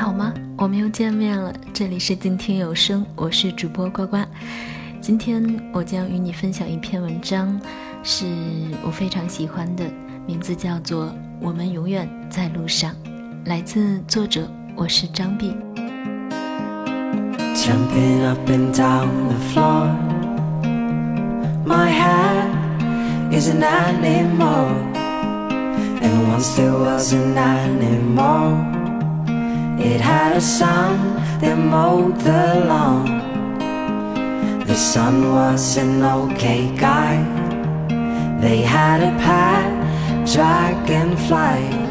好吗？我们又见面了，这里是静听有声，我是主播呱呱。今天我将与你分享一篇文章，是我非常喜欢的，名字叫做《我们永远在路上》，来自作者，我是张碧。And once there wasn't anymore. It had a song that mowed the lawn. The son was an okay guy. They had a pet dragonfly.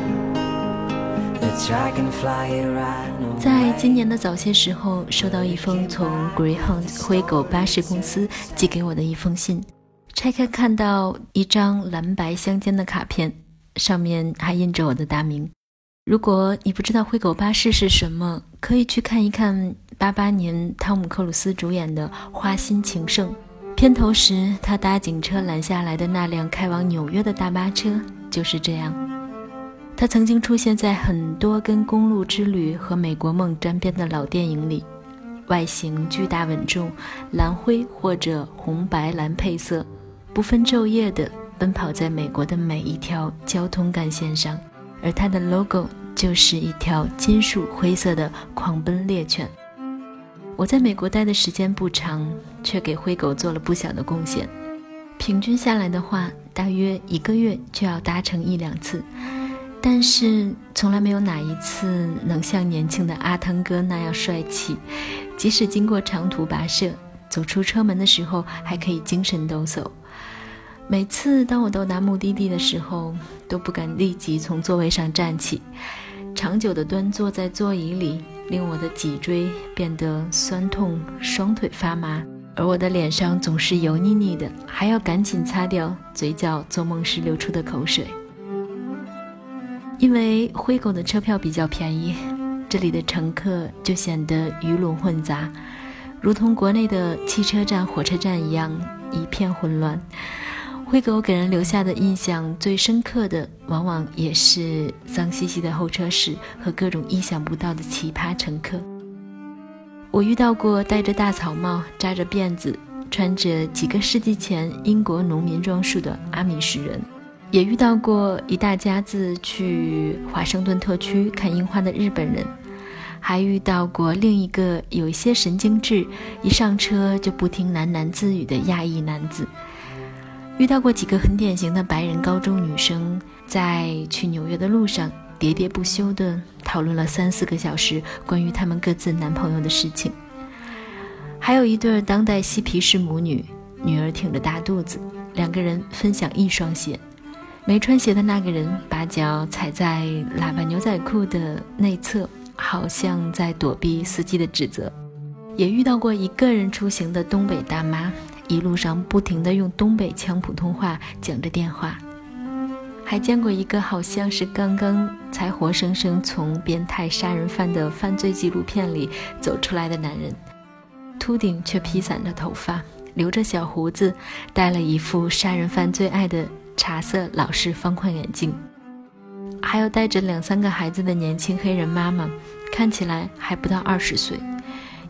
The dragonfly ran away. 在今年的早些时候，收到一封从 Greyhound 灰狗巴士公司寄给我的一封信。拆开看到一张蓝白相间的卡片，上面还印着我的大名。如果你不知道灰狗巴士是什么，可以去看一看八八年汤姆克鲁斯主演的《花心情圣》片头时，他搭警车拦下来的那辆开往纽约的大巴车就是这样。它曾经出现在很多跟《公路之旅》和《美国梦》沾边的老电影里，外形巨大稳重，蓝灰或者红白蓝配色，不分昼夜地奔跑在美国的每一条交通干线上，而它的 logo。就是一条金属灰色的狂奔猎犬。我在美国待的时间不长，却给灰狗做了不小的贡献。平均下来的话，大约一个月就要搭乘一两次，但是从来没有哪一次能像年轻的阿汤哥那样帅气。即使经过长途跋涉，走出车门的时候还可以精神抖擞。每次当我到达目的地的时候，都不敢立即从座位上站起。长久的端坐在座椅里，令我的脊椎变得酸痛，双腿发麻，而我的脸上总是油腻腻的，还要赶紧擦掉嘴角做梦时流出的口水。因为灰狗的车票比较便宜，这里的乘客就显得鱼龙混杂，如同国内的汽车站、火车站一样一片混乱。灰狗给人留下的印象最深刻的，往往也是脏兮兮的候车室和各种意想不到的奇葩乘客。我遇到过戴着大草帽、扎着辫子、穿着几个世纪前英国农民装束的阿米什人，也遇到过一大家子去华盛顿特区看樱花的日本人，还遇到过另一个有一些神经质、一上车就不停喃喃自语的亚裔男子。遇到过几个很典型的白人高中女生，在去纽约的路上喋喋不休地讨论了三四个小时关于他们各自男朋友的事情。还有一对当代嬉皮士母女，女儿挺着大肚子，两个人分享一双鞋，没穿鞋的那个人把脚踩在喇叭牛仔裤的内侧，好像在躲避司机的指责。也遇到过一个人出行的东北大妈。一路上不停地用东北腔普通话讲着电话，还见过一个好像是刚刚才活生生从变态杀人犯的犯罪纪录片里走出来的男人，秃顶却披散着头发，留着小胡子，戴了一副杀人犯最爱的茶色老式方框眼镜，还有带着两三个孩子的年轻黑人妈妈，看起来还不到二十岁，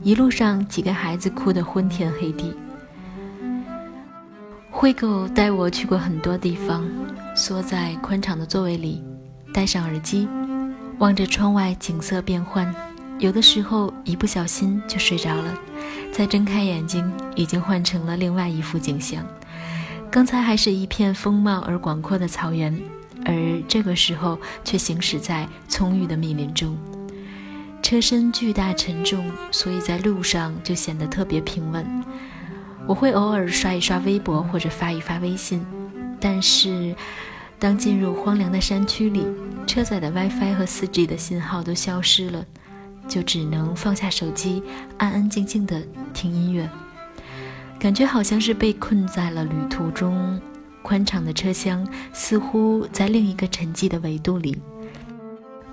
一路上几个孩子哭得昏天黑地。灰狗带我去过很多地方，缩在宽敞的座位里，戴上耳机，望着窗外景色变幻，有的时候一不小心就睡着了，再睁开眼睛，已经换成了另外一幅景象。刚才还是一片丰茂而广阔的草原，而这个时候却行驶在葱郁的密林中。车身巨大沉重，所以在路上就显得特别平稳。我会偶尔刷一刷微博或者发一发微信，但是当进入荒凉的山区里，车载的 WiFi 和 4G 的信号都消失了，就只能放下手机，安安静静的听音乐。感觉好像是被困在了旅途中，宽敞的车厢似乎在另一个沉寂的维度里，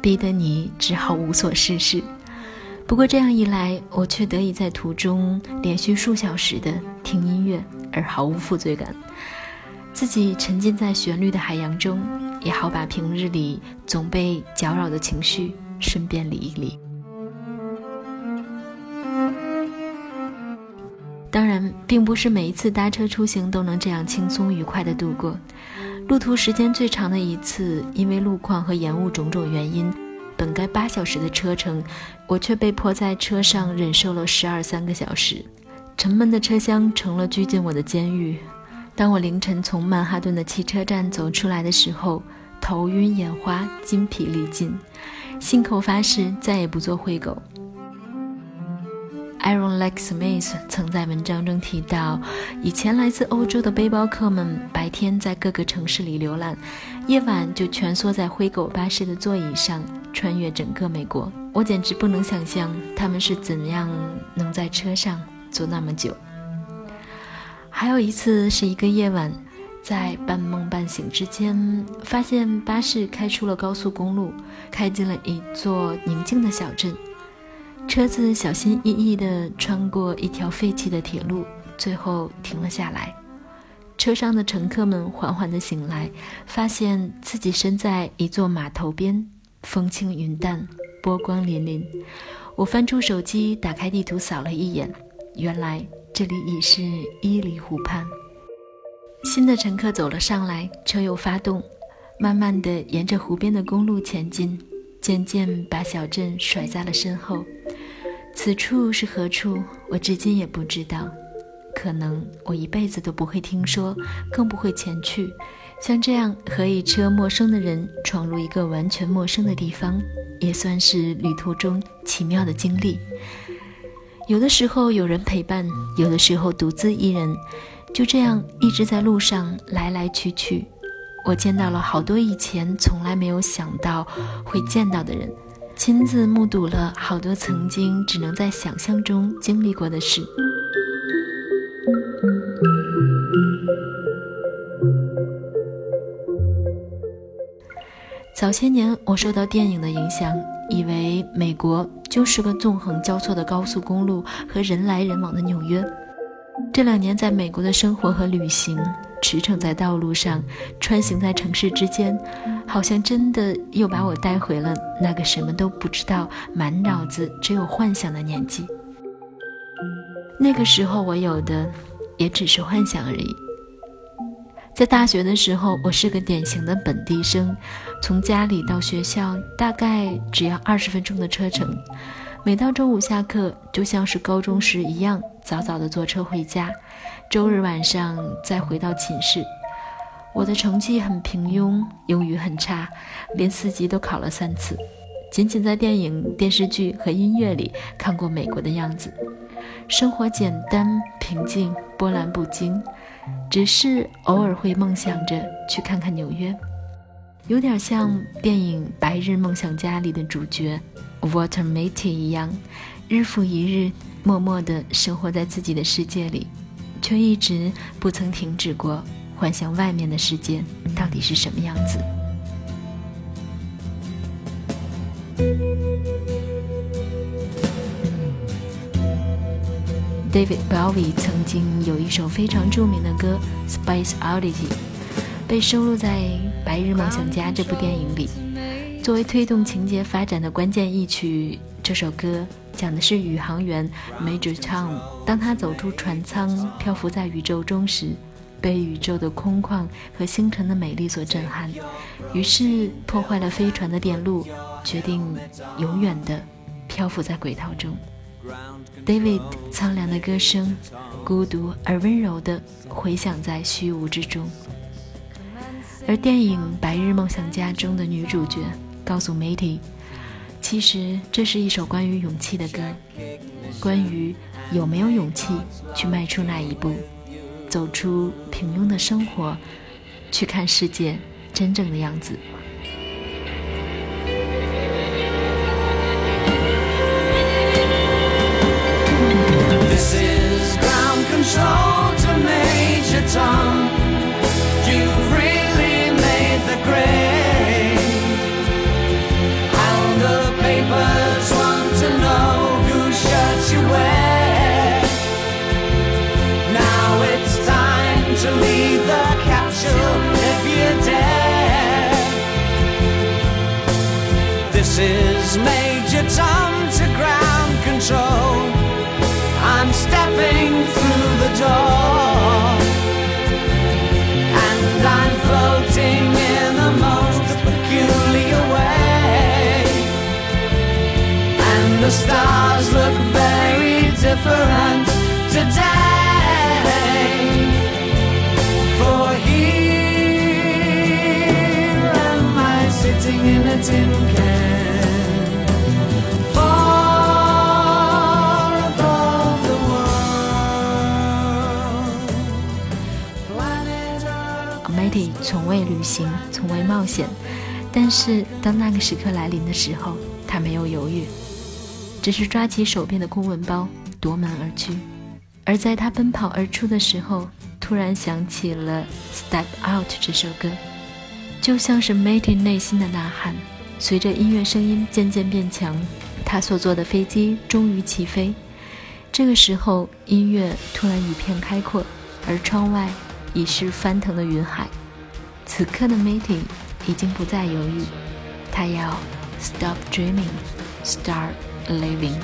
逼得你只好无所事事。不过这样一来，我却得以在途中连续数小时的听音乐而毫无负罪感。自己沉浸在旋律的海洋中也好把平日里总被搅扰的情绪顺便理一理。当然并不是每一次搭车出行都能这样轻松愉快的度过。路途时间最长的一次因为路况和延误种种原因本该八小时的车程我却被迫在车上忍受了十二三个小时。沉闷的车厢成了拘禁我的监狱。当我凌晨从曼哈顿的汽车站走出来的时候，头晕眼花，筋疲力尽，信口发誓再也不做灰狗。Aaron Lake Smith 曾在文章中提到，以前来自欧洲的背包客们白天在各个城市里浏览，夜晚就蜷缩在灰狗巴士的座椅上，穿越整个美国。我简直不能想象他们是怎样能在车上坐那么久。还有一次是一个夜晚，在半梦半醒之间，发现巴士开出了高速公路，开进了一座宁静的小镇。车子小心翼翼地穿过一条废弃的铁路，最后停了下来。车上的乘客们缓缓地醒来，发现自己身在一座码头边，风轻云淡，波光粼粼。我翻出手机，打开地图扫了一眼，原来这里已是伊犁湖畔。新的乘客走了上来，车又发动，慢慢地沿着湖边的公路前进，渐渐把小镇甩在了身后。此处是何处？我至今也不知道。可能我一辈子都不会听说，更不会前去。像这样和一车陌生的人闯入一个完全陌生的地方，也算是旅途中奇妙的经历。有的时候有人陪伴，有的时候独自一人，就这样一直在路上来来去去。我见到了好多以前从来没有想到会见到的人。亲自目睹了好多曾经只能在想象中经历过的事。早些年，我受到电影的影响，以为美国就是个纵横交错的高速公路和人来人往的纽约。这两年在美国的生活和旅行，驰骋在道路上，穿行在城市之间，好像真的又把我带回了那个什么都不知道、满脑子只有幻想的年纪。那个时候我有的也只是幻想而已。在大学的时候，我是个典型的本地生，从家里到学校大概只要二十分钟的车程。每到周五下课，就像是高中时一样，早早的坐车回家。周日晚上再回到寝室。我的成绩很平庸，英语很差，连四级都考了三次。仅仅在电影、电视剧和音乐里看过美国的样子，生活简单平静，波澜不惊。只是偶尔会梦想着去看看纽约，有点像电影《白日梦想家》里的主角。Walter Mitty 一样，日复一日，默默地生活在自己的世界里，却一直不曾停止过幻想外面的世界到底是什么样子。David Bowie 曾经有一首非常著名的歌《Space Oddity》，被收录在《白日梦想家》这部电影里。作为推动情节发展的关键一曲，这首歌讲的是宇航员 Major Tom，当他走出船舱，漂浮在宇宙中时，被宇宙的空旷和星辰的美丽所震撼，于是破坏了飞船的电路，决定永远的漂浮在轨道中。David 苍凉的歌声，孤独而温柔地回响在虚无之中，而电影《白日梦想家》中的女主角。告诉 Matty，其实这是一首关于勇气的歌，关于有没有勇气去迈出那一步，走出平庸的生活，去看世界真正的样子。Sitting in a tin can. Far above the world. Planet Earth. Matty 从未旅行，从未冒险，但是当那个时刻来临的时候，他没有犹豫，只是抓起手边的公文包，夺门而去。而在他奔跑而出的时候，突然想起了《Step Out》这首歌，就像是 Matty 内心的呐喊。随着音乐声音渐渐变强，他所坐的飞机终于起飞。这个时候，音乐突然一片开阔，而窗外已是翻腾的云海。此刻的 Matty 已经不再犹豫，他要 stop dreaming, start living。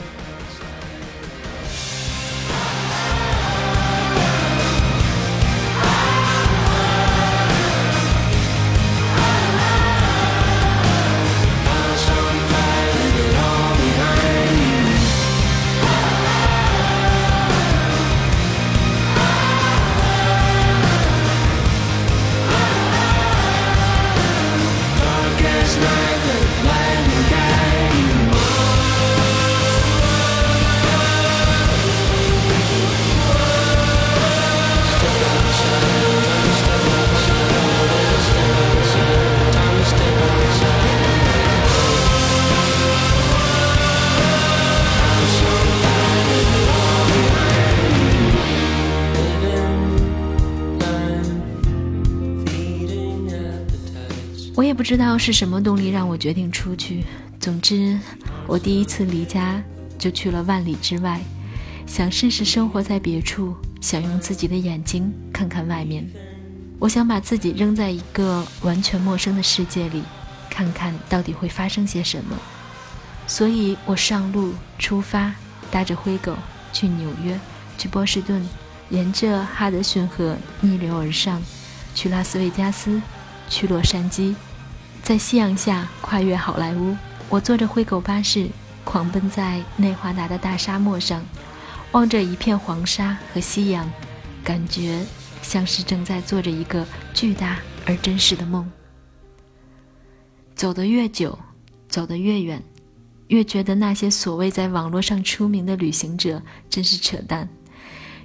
我也不知道是什么动力让我决定出去。总之，我第一次离家就去了万里之外，想试试生活在别处，想用自己的眼睛看看外面。我想把自己扔在一个完全陌生的世界里，看看到底会发生些什么。所以我上路出发，搭着灰狗去纽约，去波士顿，沿着哈德逊河逆流而上，去拉斯维加斯，去洛杉矶，在夕阳下跨越好莱坞。我坐着灰狗巴士，狂奔在内华达的大沙漠上，望着一片黄沙和夕阳，感觉像是正在做着一个巨大而真实的梦。走得越久，走得越远，越觉得那些所谓在网络上出名的旅行者真是扯淡。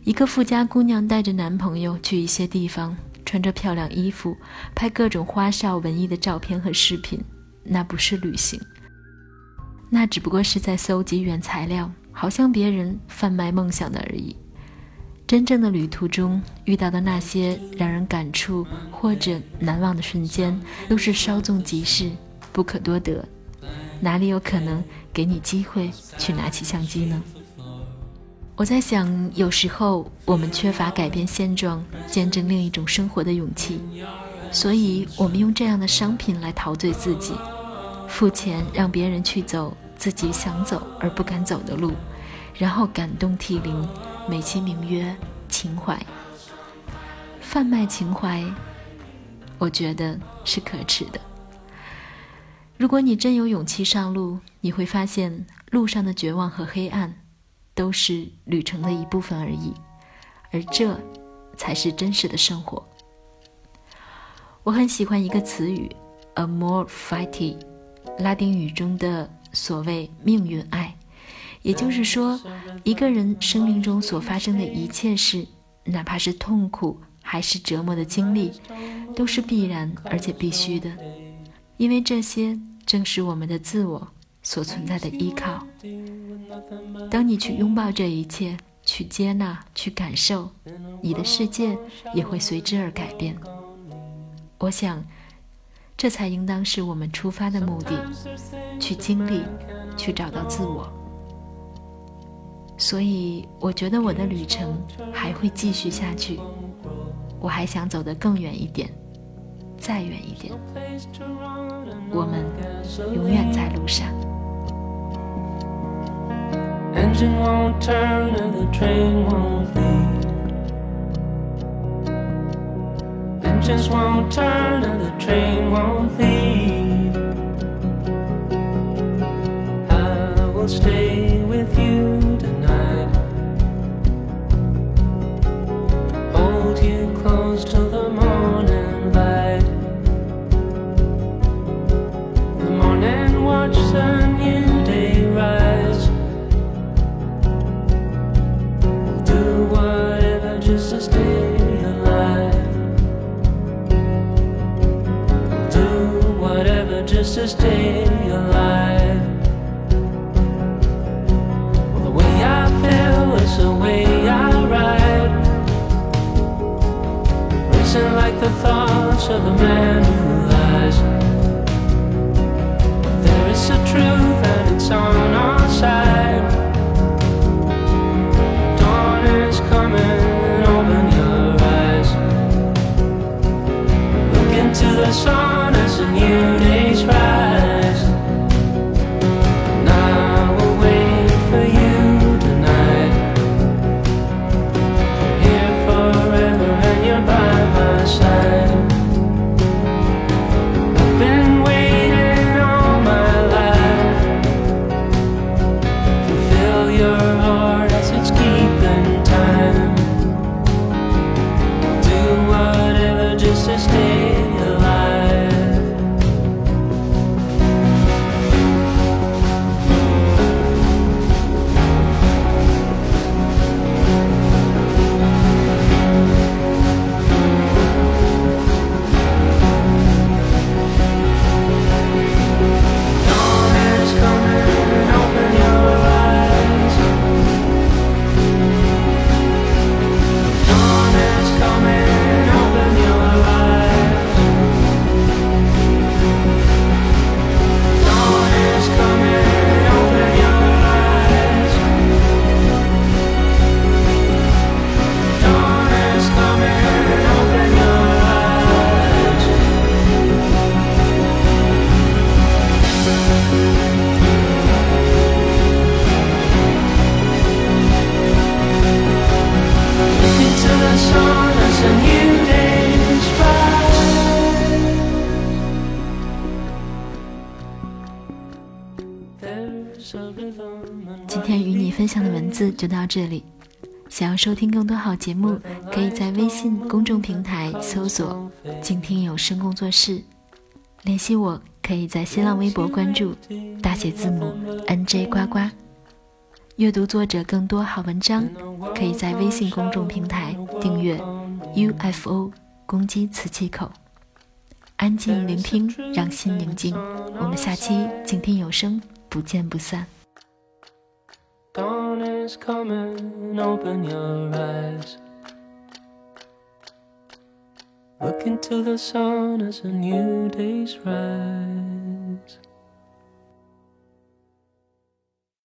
一个富家姑娘带着男朋友去一些地方，穿着漂亮衣服，拍各种花哨文艺的照片和视频，那不是旅行，那只不过是在搜集原材料，好像别人贩卖梦想的而已。真正的旅途中遇到的那些让人感触或者难忘的瞬间，都是稍纵即逝，不可多得。哪里有可能给你机会去拿起相机呢？我在想，有时候我们缺乏改变现状、见证另一种生活的勇气，所以我们用这样的商品来陶醉自己，付钱让别人去走自己想走而不敢走的路，然后感动涕零，美其名曰情怀。贩卖情怀，我觉得是可耻的。如果你真有勇气上路，你会发现路上的绝望和黑暗，都是旅程的一部分而已，而这才是真实的生活。我很喜欢一个词语 “amor fati”，拉丁语中的所谓“命运爱”，也就是说，一个人生命中所发生的一切事，哪怕是痛苦还是折磨的经历，都是必然而且必须的。因为这些正是我们的自我所存在的依靠。当你去拥抱这一切，去接纳，去感受，你的世界也会随之而改变。我想，这才应当是我们出发的目的，去经历，去找到自我。所以，我觉得我的旅程还会继续下去，我还想走得更远一点，再远一点。我们永远在路上。engine won't turn and the train won't leave. Engines won't turn and the train won't leave. I will stay. sister's day. 就到这里。想要收听更多好节目，可以在微信公众平台搜索“静听有声工作室”，联系我可以在新浪微博关注大写字母 NJ 呱呱。阅读作者更多好文章，可以在微信公众平台订阅 UFO 公击磁气口。安静聆听，让心宁静。我们下期静听有声，不见不散。Dawn is coming, open your eyes. Look into the sun as a new day's rise.